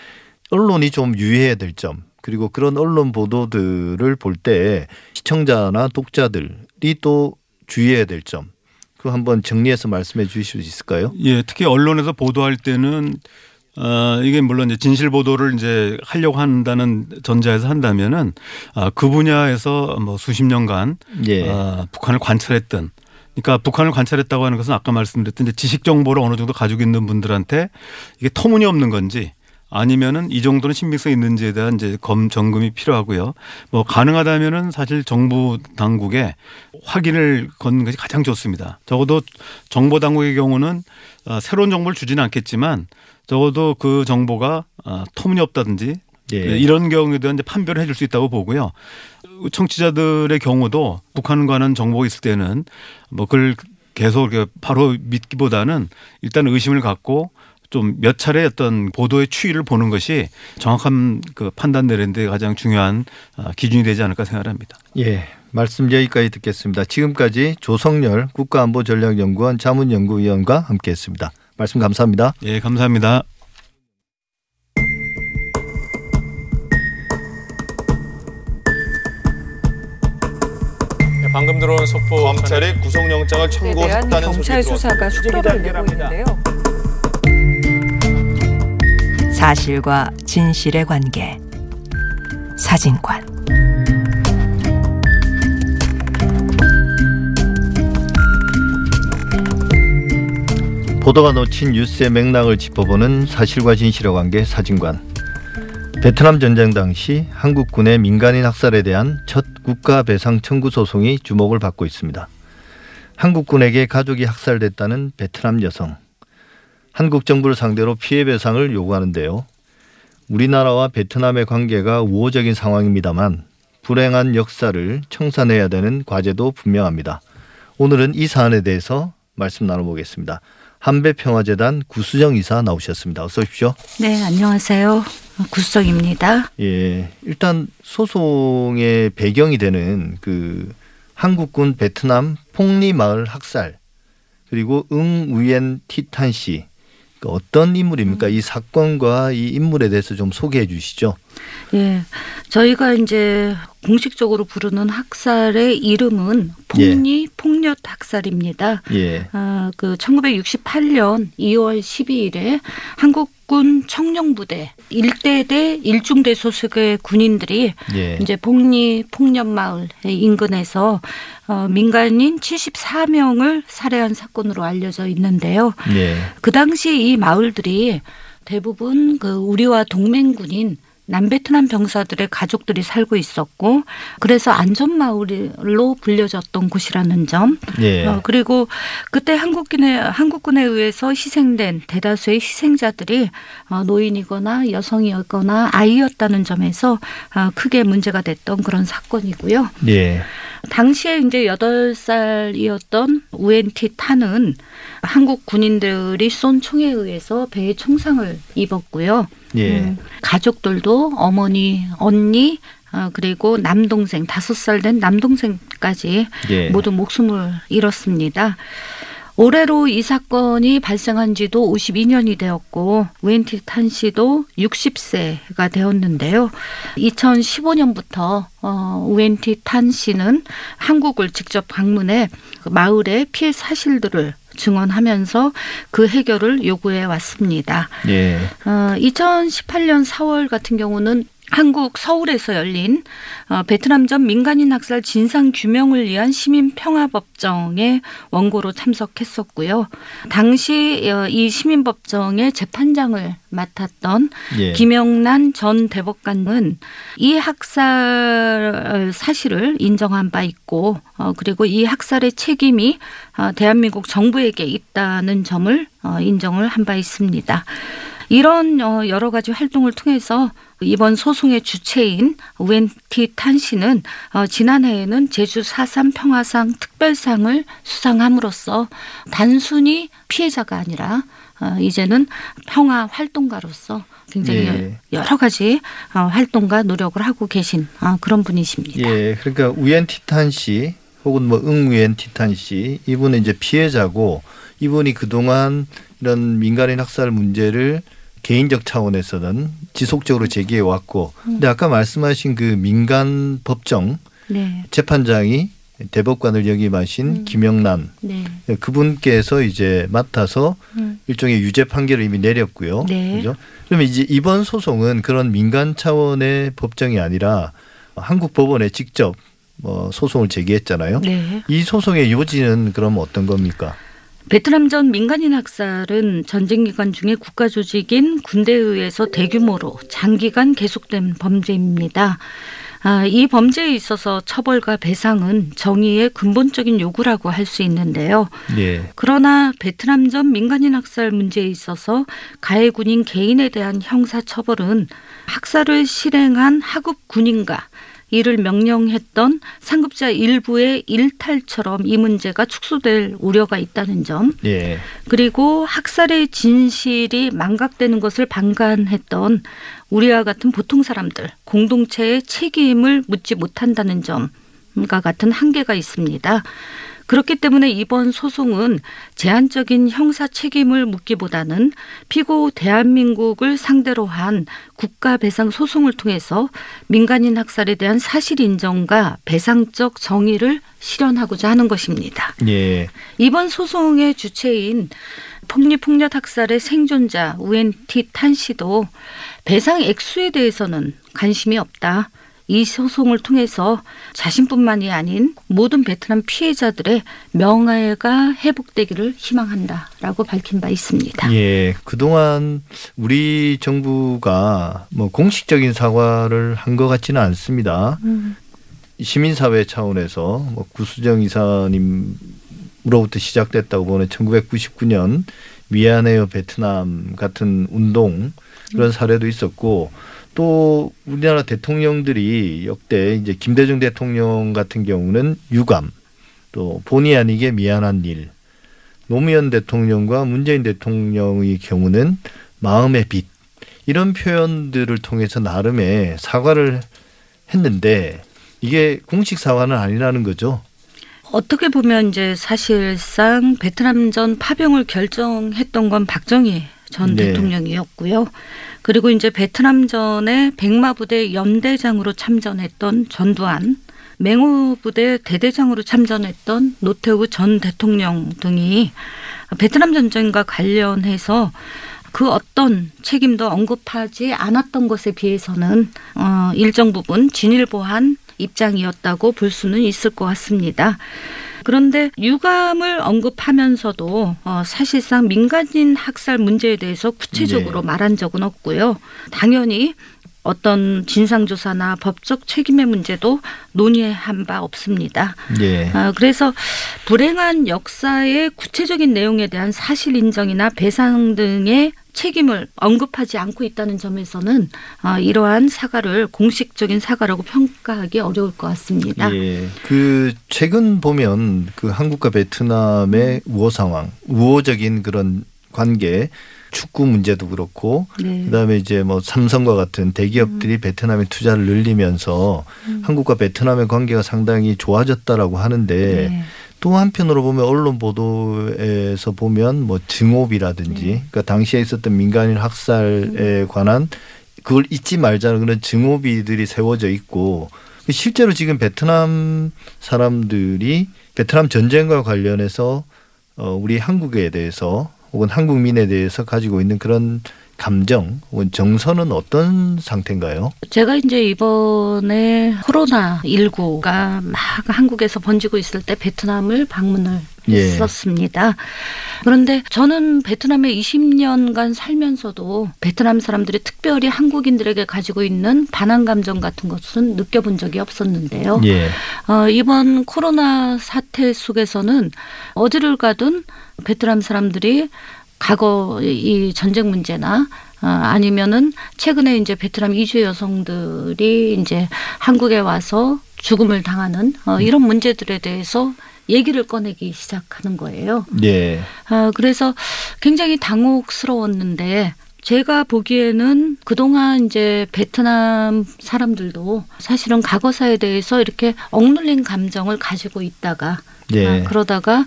언론이 좀 유의해야 될 점, 그리고 그런 언론 보도들을 볼 때 시청자나 독자들이 또 주의해야 될 점, 그 한번 정리해서 말씀해 주실 수 있을까요? 예, 특히 언론에서 보도할 때는 어, 이게 물론 이제 진실 보도를 이제 하려고 한다는 전자에서 한다면은 아, 그 분야에서 뭐 수십 년간 예. 아, 북한을 관찰했던 그러니까 북한을 관찰했다고 하는 것은 아까 말씀드렸던 이제 지식 정보를 어느 정도 가지고 있는 분들한테 이게 터무니없는 건지 아니면은 이 정도는 신빙성 있는지에 대한 이제 검 점검이 필요하고요. 뭐 가능하다면은 사실 정부 당국에 확인을 걷는 것이 가장 좋습니다. 적어도 정보 당국의 경우는 어, 새로운 정보를 주지는 않겠지만 적어도 그 정보가 어, 터무니없다든지 예. 네, 이런 경우에 대한 이제 판별을 해줄 수 있다고 보고요. 청취자들의 경우도 북한 관한 정보가 있을 때는 뭐 그걸 계속 바로 믿기보다는 일단 의심을 갖고 좀 몇 차례 어떤 보도의 추이를 보는 것이 정확한 그 판단 내리는데 가장 중요한 아, 기준이 되지 않을까 생각합니다. 예. 말씀 여기까지 듣겠습니다. 지금까지 조성열 국가안보전략연구원 자문연구위원과 함께했습니다. 말씀 감사합니다. 예, 감사합니다. 방금 들어온 속보 검찰이 구속영장을 청구했다는 소식이 수사가 속도를 내고 있는데요. 사실과 진실의 관계 사진관 보도가 놓친 뉴스의 맥락을 짚어보는 사실과 진실의 관계 사진관. 베트남 전쟁 당시 한국군의 민간인 학살에 대한 첫 국가 배상 청구 소송이 주목을 받고 있습니다. 한국군에게 가족이 학살됐다는 베트남 여성. 한국 정부를 상대로 피해 배상을 요구하는데요. 우리나라와 베트남의 관계가 우호적인 상황입니다만 불행한 역사를 청산해야 되는 과제도 분명합니다. 오늘은 이 사안에 대해서 말씀 나눠보겠습니다. 한배평화재단 구수정 이사 나오셨습니다. 어서 오십시오. 네, 안녕하세요. 구성입니다. 예, 일단 소송의 배경이 되는 그 한국군 베트남 폭리 마을 학살 그리고 응 우엔 티탄 씨그 어떤 인물입니까? 이 사건과 이 인물에 대해서 좀 소개해 주시죠. 예. 저희가 이제 공식적으로 부르는 학살의 이름은 폭리 폭력 학살입니다. 예, 아, 그 1968년 2월 12일에 한국군 청령부대 일대대 일중대 소속의 군인들이 예, 이제 복리 폭력 마을 인근에서 어, 민간인 74명을 살해한 사건으로 알려져 있는데요. 예, 그 당시 이 마을들이 대부분 그 우리와 동맹군인 남베트남 병사들의 가족들이 살고 있었고 그래서 안전마을로 불려졌던 곳이라는 점. 예, 어, 그리고 그때 한국군에 한국군에 의해서 희생된 대다수의 희생자들이 어, 노인이거나 여성이었거나 아이였다는 점에서 어, 크게 문제가 됐던 그런 사건이고요. 예, 당시에 이제 여덟 살이었던 우엔티 타는 한국 군인들이 쏜 총에 의해서 배에 총상을 입었고요. 예, 음, 가족들도 어머니, 언니, 어, 그리고 남동생 다섯 살 된 남동생까지 예, 모두 목숨을 잃었습니다. 올해로 이 사건이 발생한 지도 52년이 되었고 웬티 탄 씨도 60세가 되었는데요. 2015년부터 어, 우엔티 탄 씨는 한국을 직접 방문해 그 마을의 피해 사실들을 증언하면서 그 해결을 요구해 왔습니다. 예, 어, 2018년 4월 같은 경우는 한국 서울에서 열린 어, 베트남전 민간인 학살 진상 규명을 위한 시민 평화 법정에 원고로 참석했었고요. 당시 어, 이 시민 법정의 재판장을 맡았던 예, 김영란 전 대법관은 이 학살 사실을 인정한 바 있고 어, 그리고 이 학살의 책임이 어, 대한민국 정부에게 있다는 점을 어, 인정을 한 바 있습니다. 이런 어, 여러 가지 활동을 통해서 이번 소송의 주체인 우엔티 탄 씨는 어, 지난해에는 제주 4.3 평화상 특별상을 수상함으로써 단순히 피해자가 아니라 어, 이제는 평화 활동가로서 굉장히 예. 여러 가지 어, 활동과 노력을 하고 계신 어, 그런 분이십니다. 예, 그러니까 우엔 티탄 씨 혹은 뭐 응우엔 티탄 씨 이분은 이제 피해자고 이분이 그동안 이런 민간인 학살 문제를 개인적 차원에서는 지속적으로 제기해 왔고 근데 아까 말씀하신 그 민간 법정 네, 재판장이 대법관을 역임하신 음. 김영란 네, 그분께서 이제 맡아서 음. 일종의 유죄 판결을 이미 내렸고요. 네. 그죠? 그러면 이제 이번 소송은 그런 민간 차원의 법정이 아니라 한국 법원에 직접 뭐 소송을 제기했잖아요. 네. 이 소송의 요지는 그럼 어떤 겁니까? 베트남 전 민간인 학살은 전쟁 기간 중에 국가 조직인 군대에 의해서 대규모로 장기간 계속된 범죄입니다. 아, 이 범죄에 있어서 처벌과 배상은 정의의 근본적인 요구라고 할 수 있는데요. 예. 그러나 베트남 전 민간인 학살 문제에 있어서 가해 군인 개인에 대한 형사 처벌은 학살을 실행한 하급 군인과 이를 명령했던 상급자 일부의 일탈처럼 이 문제가 축소될 우려가 있다는 점 예. 그리고 학살의 진실이 망각되는 것을 방관했던 우리와 같은 보통 사람들 공동체의 책임을 묻지 못한다는 점과 같은 한계가 있습니다. 그렇기 때문에 이번 소송은 제한적인 형사 책임을 묻기보다는 피고 대한민국을 상대로 한 국가 배상 소송을 통해서 민간인 학살에 대한 사실 인정과 배상적 정의를 실현하고자 하는 것입니다. 예. 이번 소송의 주체인 폭리 폭력 학살의 생존자 우엔티 탄 씨도 배상 액수에 대해서는 관심이 없다. 이 소송을 통해서 자신뿐만이 아닌 모든 베트남 피해자들의 명예가 회복되기를 희망한다라고 밝힌 바 있습니다. 예. 그동안 우리 정부가 뭐 공식적인 사과를 한 것 같지는 않습니다. 음, 시민사회 차원에서 뭐 구수정 이사님으로부터 시작됐다고 보는 1999년 미안해요 베트남 같은 운동 그런 사례도 있었고 또 우리나라 대통령들이 역대 이제 김대중 대통령 같은 경우는 유감 또 본의 아니게 미안한 일. 노무현 대통령과 문재인 대통령의 경우는 마음의 빚. 이런 표현들을 통해서 나름의 사과를 했는데 이게 공식 사과는 아니라는 거죠. 어떻게 보면 이제 사실상 베트남전 파병을 결정했던 건 박정희 전 네. 대통령이었고요. 그리고 이제 베트남전에 백마부대 연대장으로 참전했던 전두환, 맹호부대 대대장으로 참전했던 노태우 전 대통령 등이 베트남 전쟁과 관련해서 그 어떤 책임도 언급하지 않았던 것에 비해서는 어, 일정 부분 진일보한 입장이었다고 볼 수는 있을 것 같습니다. 그런데 유감을 언급하면서도 어, 사실상 민간인 학살 문제에 대해서 구체적으로 네. 말한 적은 없고요. 당연히 어떤 진상조사나 법적 책임의 문제도 논의한 바 없습니다. 예. 아, 그래서 불행한 역사의 구체적인 내용에 대한 사실 인정이나 배상 등의 책임을 언급하지 않고 있다는 점에서는 아, 이러한 사과를 공식적인 사과라고 평가하기 어려울 것 같습니다. 예. 그 최근 보면 그 한국과 베트남의 우호 상황, 우호적인 그런 관계, 축구 문제도 그렇고 네. 그다음에 이제 뭐 삼성과 같은 대기업들이 베트남에 투자를 늘리면서 음. 한국과 베트남의 관계가 상당히 좋아졌다라고 하는데 네. 또 한편으로 보면 언론 보도에서 보면 뭐 증오비라든지 네. 그러니까 당시에 있었던 민간인 학살에 관한 그걸 잊지 말자는 그런 증오비들이 세워져 있고 실제로 지금 베트남 사람들이 베트남 전쟁과 관련해서 어 우리 한국에 대해서 혹은 한국민에 대해서 가지고 있는 그런 감정 혹은 정서는 어떤 상태인가요? 제가 이제 이번에 코로나 19가 막 한국에서 번지고 있을 때 베트남을 방문을 예. 했었습니다. 그런데 저는 베트남에 20년간 살면서도 베트남 사람들이 특별히 한국인들에게 가지고 있는 반항 감정 같은 것은 느껴본 적이 없었는데요. 예. 어, 이번 코로나 사태 속에서는 어디를 가든 베트남 사람들이 과거 이 전쟁 문제나 어, 아니면은 최근에 이제 베트남 이주 여성들이 이제 한국에 와서 죽음을 당하는 어, 이런 문제들에 대해서 얘기를 꺼내기 시작하는 거예요. 예. 아, 그래서 굉장히 당혹스러웠는데 제가 보기에는 그동안 이제 베트남 사람들도 사실은 과거사에 대해서 이렇게 억눌린 감정을 가지고 있다가 예. 아, 그러다가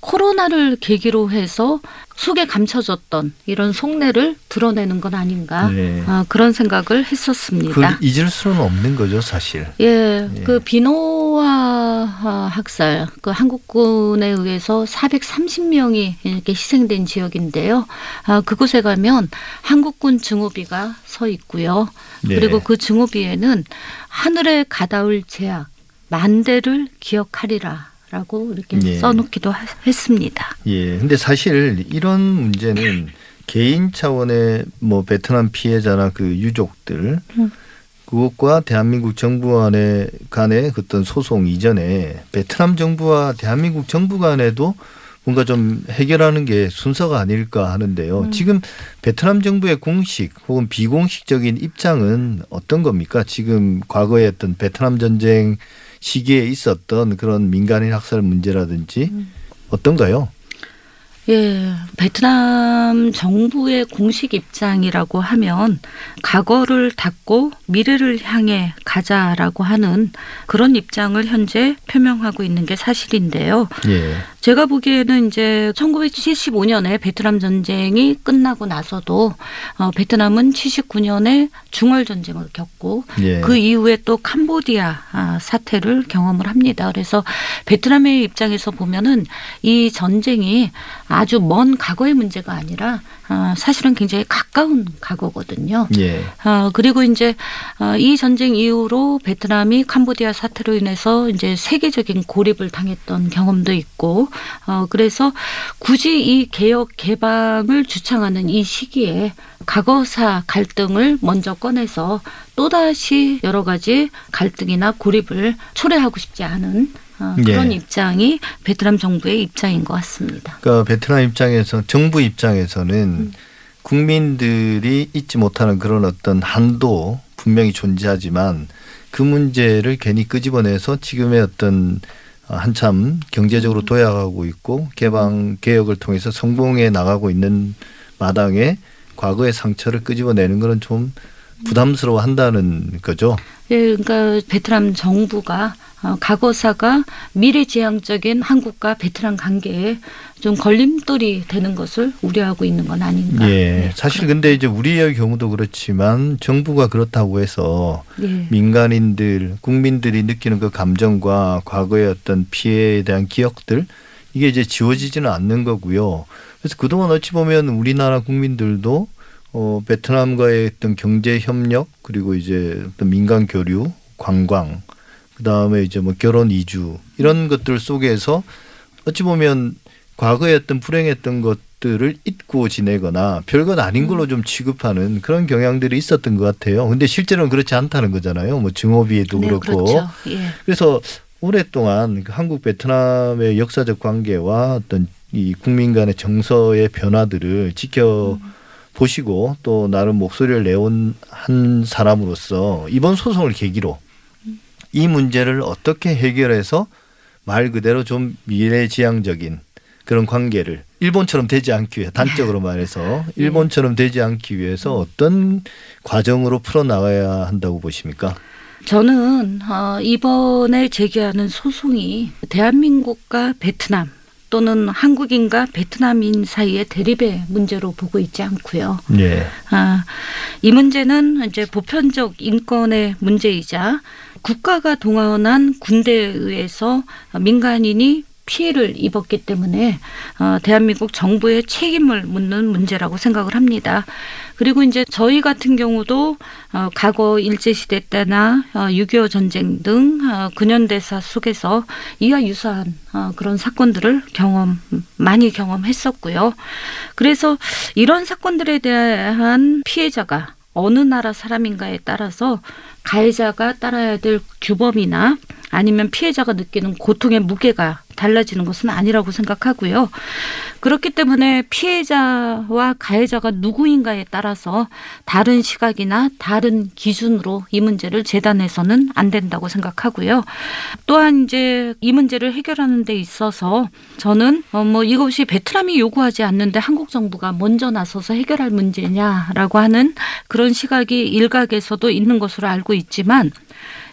코로나를 계기로 해서 속에 감춰졌던 이런 속내를 드러내는 건 아닌가 네. 아, 그런 생각을 했었습니다. 그걸 잊을 수는 없는 거죠, 사실. 예, 예. 그 비노아 학살, 그 한국군에 의해서 430명이 이렇게 희생된 지역인데요. 아, 그곳에 가면 한국군 증오비가 서 있고요. 네. 그리고 그 증오비에는 하늘에 가다울 제약 만 대를 기억하리라. 라고 이렇게 예. 써놓기도 하- 했습니다. 예. 근데 사실 이런 문제는 개인 차원의 뭐 베트남 피해자나 그 유족들 음. 그것과 대한민국 정부 간의 간의 그 어떤 소송 이전에 베트남 정부와 대한민국 정부 간에도 뭔가 좀 해결하는 게 순서가 아닐까 하는데요. 음. 지금 베트남 정부의 공식 혹은 비공식적인 입장은 어떤 겁니까? 지금 과거에 어떤 베트남 전쟁 시기에 있었던 그런 민간인 학살 문제라든지 음. 어떤가요? 예, 베트남 정부의 공식 입장이라고 하면 과거를 닫고 미래를 향해 가자라고 하는 그런 입장을 현재 표명하고 있는 게 사실인데요. 예. 제가 보기에는 이제 1975년에 베트남 전쟁이 끝나고 나서도 어, 베트남은 79년에 중월 전쟁을 겪고 예. 그 이후에 또 캄보디아 아, 사태를 경험을 합니다. 그래서 베트남의 입장에서 보면은 이 전쟁이 아주 먼 과거의 문제가 아니라 아, 사실은 굉장히 가까운 과거거든요. 예. 어, 그리고 이제 어, 이 전쟁 이후로 베트남이 캄보디아 사태로 인해서 이제 세계적인 고립을 당했던 경험도 있고 어, 그래서 굳이 이 개혁 개방을 주창하는 이 시기에 과거사 갈등을 먼저 꺼내서 또다시 여러 가지 갈등이나 고립을 초래하고 싶지 않은 어, 그런 예. 입장이 베트남 정부의 입장인 것 같습니다. 그러니까 베트남 입장에서 정부 입장에서는 국민들이 잊지 못하는 그런 어떤 한도 분명히 존재하지만 그 문제를 괜히 끄집어내서 지금의 어떤 한참 경제적으로 도약하고 있고 개방 개혁을 통해서 성공해 나가고 있는 마당에 과거의 상처를 끄집어내는 거는 좀 부담스러워 한다는 거죠. 예, 그러니까 베트남 정부가 어, 과거사가 미래지향적인 한국과 베트남 관계에 좀 걸림돌이 되는 것을 우려하고 있는 건 아닌가. 예. 네, 사실 근데 이제 우리의 경우도 그렇지만 정부가 그렇다고 해서 예. 민간인들, 국민들이 느끼는 그 감정과 과거의 어떤 피해에 대한 기억들 이게 이제 지워지지는 않는 거고요. 그래서 그동안 어찌 보면 우리나라 국민들도 어, 베트남과의 어떤 경제 협력 그리고 이제 어떤 민간 교류, 관광, 그 다음에 이제 뭐 결혼 이주 이런 것들 속에서 어찌 보면 과거에 어떤 불행했던 것들을 잊고 지내거나 별것 아닌 걸로 좀 취급하는 그런 경향들이 있었던 것 같아요. 근데 실제로는 그렇지 않다는 거잖아요. 뭐 증오비에도 네, 그렇고. 그렇죠. 예. 그래서 오랫동안 그 한국 베트남의 역사적 관계와 어떤 이 국민 간의 정서의 변화들을 지켜 보시고 또 나름 목소리를 내온 한 사람으로서 이번 소송을 계기로 이 문제를 어떻게 해결해서 말 그대로 좀 미래지향적인 그런 관계를 일본처럼 되지 않기 위해 단적으로 말해서 일본처럼 되지 않기 위해서 어떤 과정으로 풀어 나가야 한다고 보십니까? 저는 어, 이번에 제기하는 소송이 대한민국과 베트남 또는 한국인과 베트남인 사이의 대립의 문제로 보고 있지 않고요. 예. 아, 이 문제는 이제 보편적 인권의 문제이자 국가가 동원한 군대에 의해서 민간인이 피해를 입었기 때문에 어, 대한민국 정부의 책임을 묻는 문제라고 생각을 합니다. 그리고 이제 저희 같은 경우도 어, 과거 일제 시대 때나 어, 6.25 전쟁 등 어, 근현대사 속에서 이와 유사한 어, 그런 사건들을 경험 많이 경험했었고요. 그래서 이런 사건들에 대한 피해자가 어느 나라 사람인가에 따라서 가해자가 따라야 될 규범이나 아니면 피해자가 느끼는 고통의 무게가 달라지는 것은 아니라고 생각하고요. 그렇기 때문에 피해자와 가해자가 누구인가에 따라서 다른 시각이나 다른 기준으로 이 문제를 재단해서는 안 된다고 생각하고요. 또한 이제 이 문제를 해결하는 데 있어서 저는 어, 뭐 이것이 베트남이 요구하지 않는데 한국 정부가 먼저 나서서 해결할 문제냐라고 하는 그런 시각이 일각에서도 있는 것으로 알고 있지만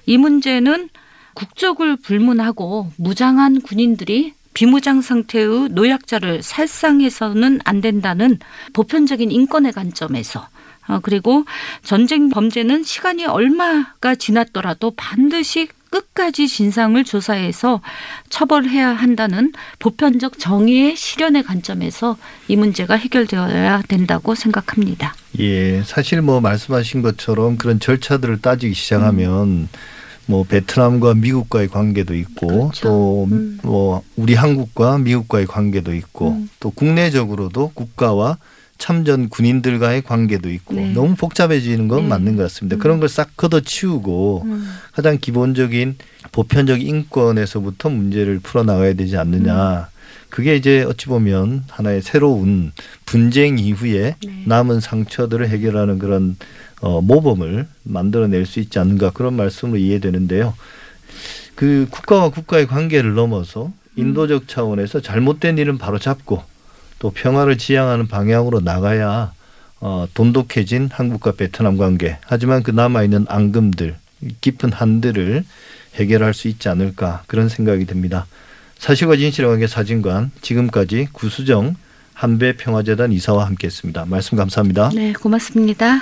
이 문제는 국적을 불문하고 무장한 군인들이 비무장 상태의 노약자를 살상해서는 안 된다는 보편적인 인권의 관점에서 어, 그리고 전쟁 범죄는 시간이 얼마가 지났더라도 반드시 끝까지 진상을 조사해서 처벌해야 한다는 보편적 정의의 실현의 관점에서 이 문제가 해결되어야 된다고 생각합니다. 예, 사실 뭐 말씀하신 것처럼 그런 절차들을 따지기 시작하면 뭐 베트남과 미국과의 관계도 있고 그렇죠. 또 음. 뭐 우리 한국과 미국과의 관계도 있고 음. 또 국내적으로도 국가와 참전 군인들과의 관계도 있고 네. 너무 복잡해지는 건 네. 맞는 것 같습니다. 음. 그런 걸 싹 걷어치우고 음. 가장 기본적인 보편적 인권에서부터 문제를 풀어 나가야 되지 않느냐. 그게 이제 어찌 보면 하나의 새로운 분쟁 이후에 네. 남은 상처들을 해결하는 그런 어, 모범을 만들어낼 수 있지 않는가 그런 말씀으로 이해되는데요. 그 국가와 국가의 관계를 넘어서 인도적 차원에서 잘못된 일은 바로 잡고 또 평화를 지향하는 방향으로 나가야 어, 돈독해진 한국과 베트남 관계. 하지만 그 남아 있는 앙금들, 깊은 한들을 해결할 수 있지 않을까 그런 생각이 듭니다. 사실과 진실의 관계 사진관 지금까지 구수정 한배 평화재단 이사와 함께했습니다. 말씀 감사합니다. 네, 고맙습니다.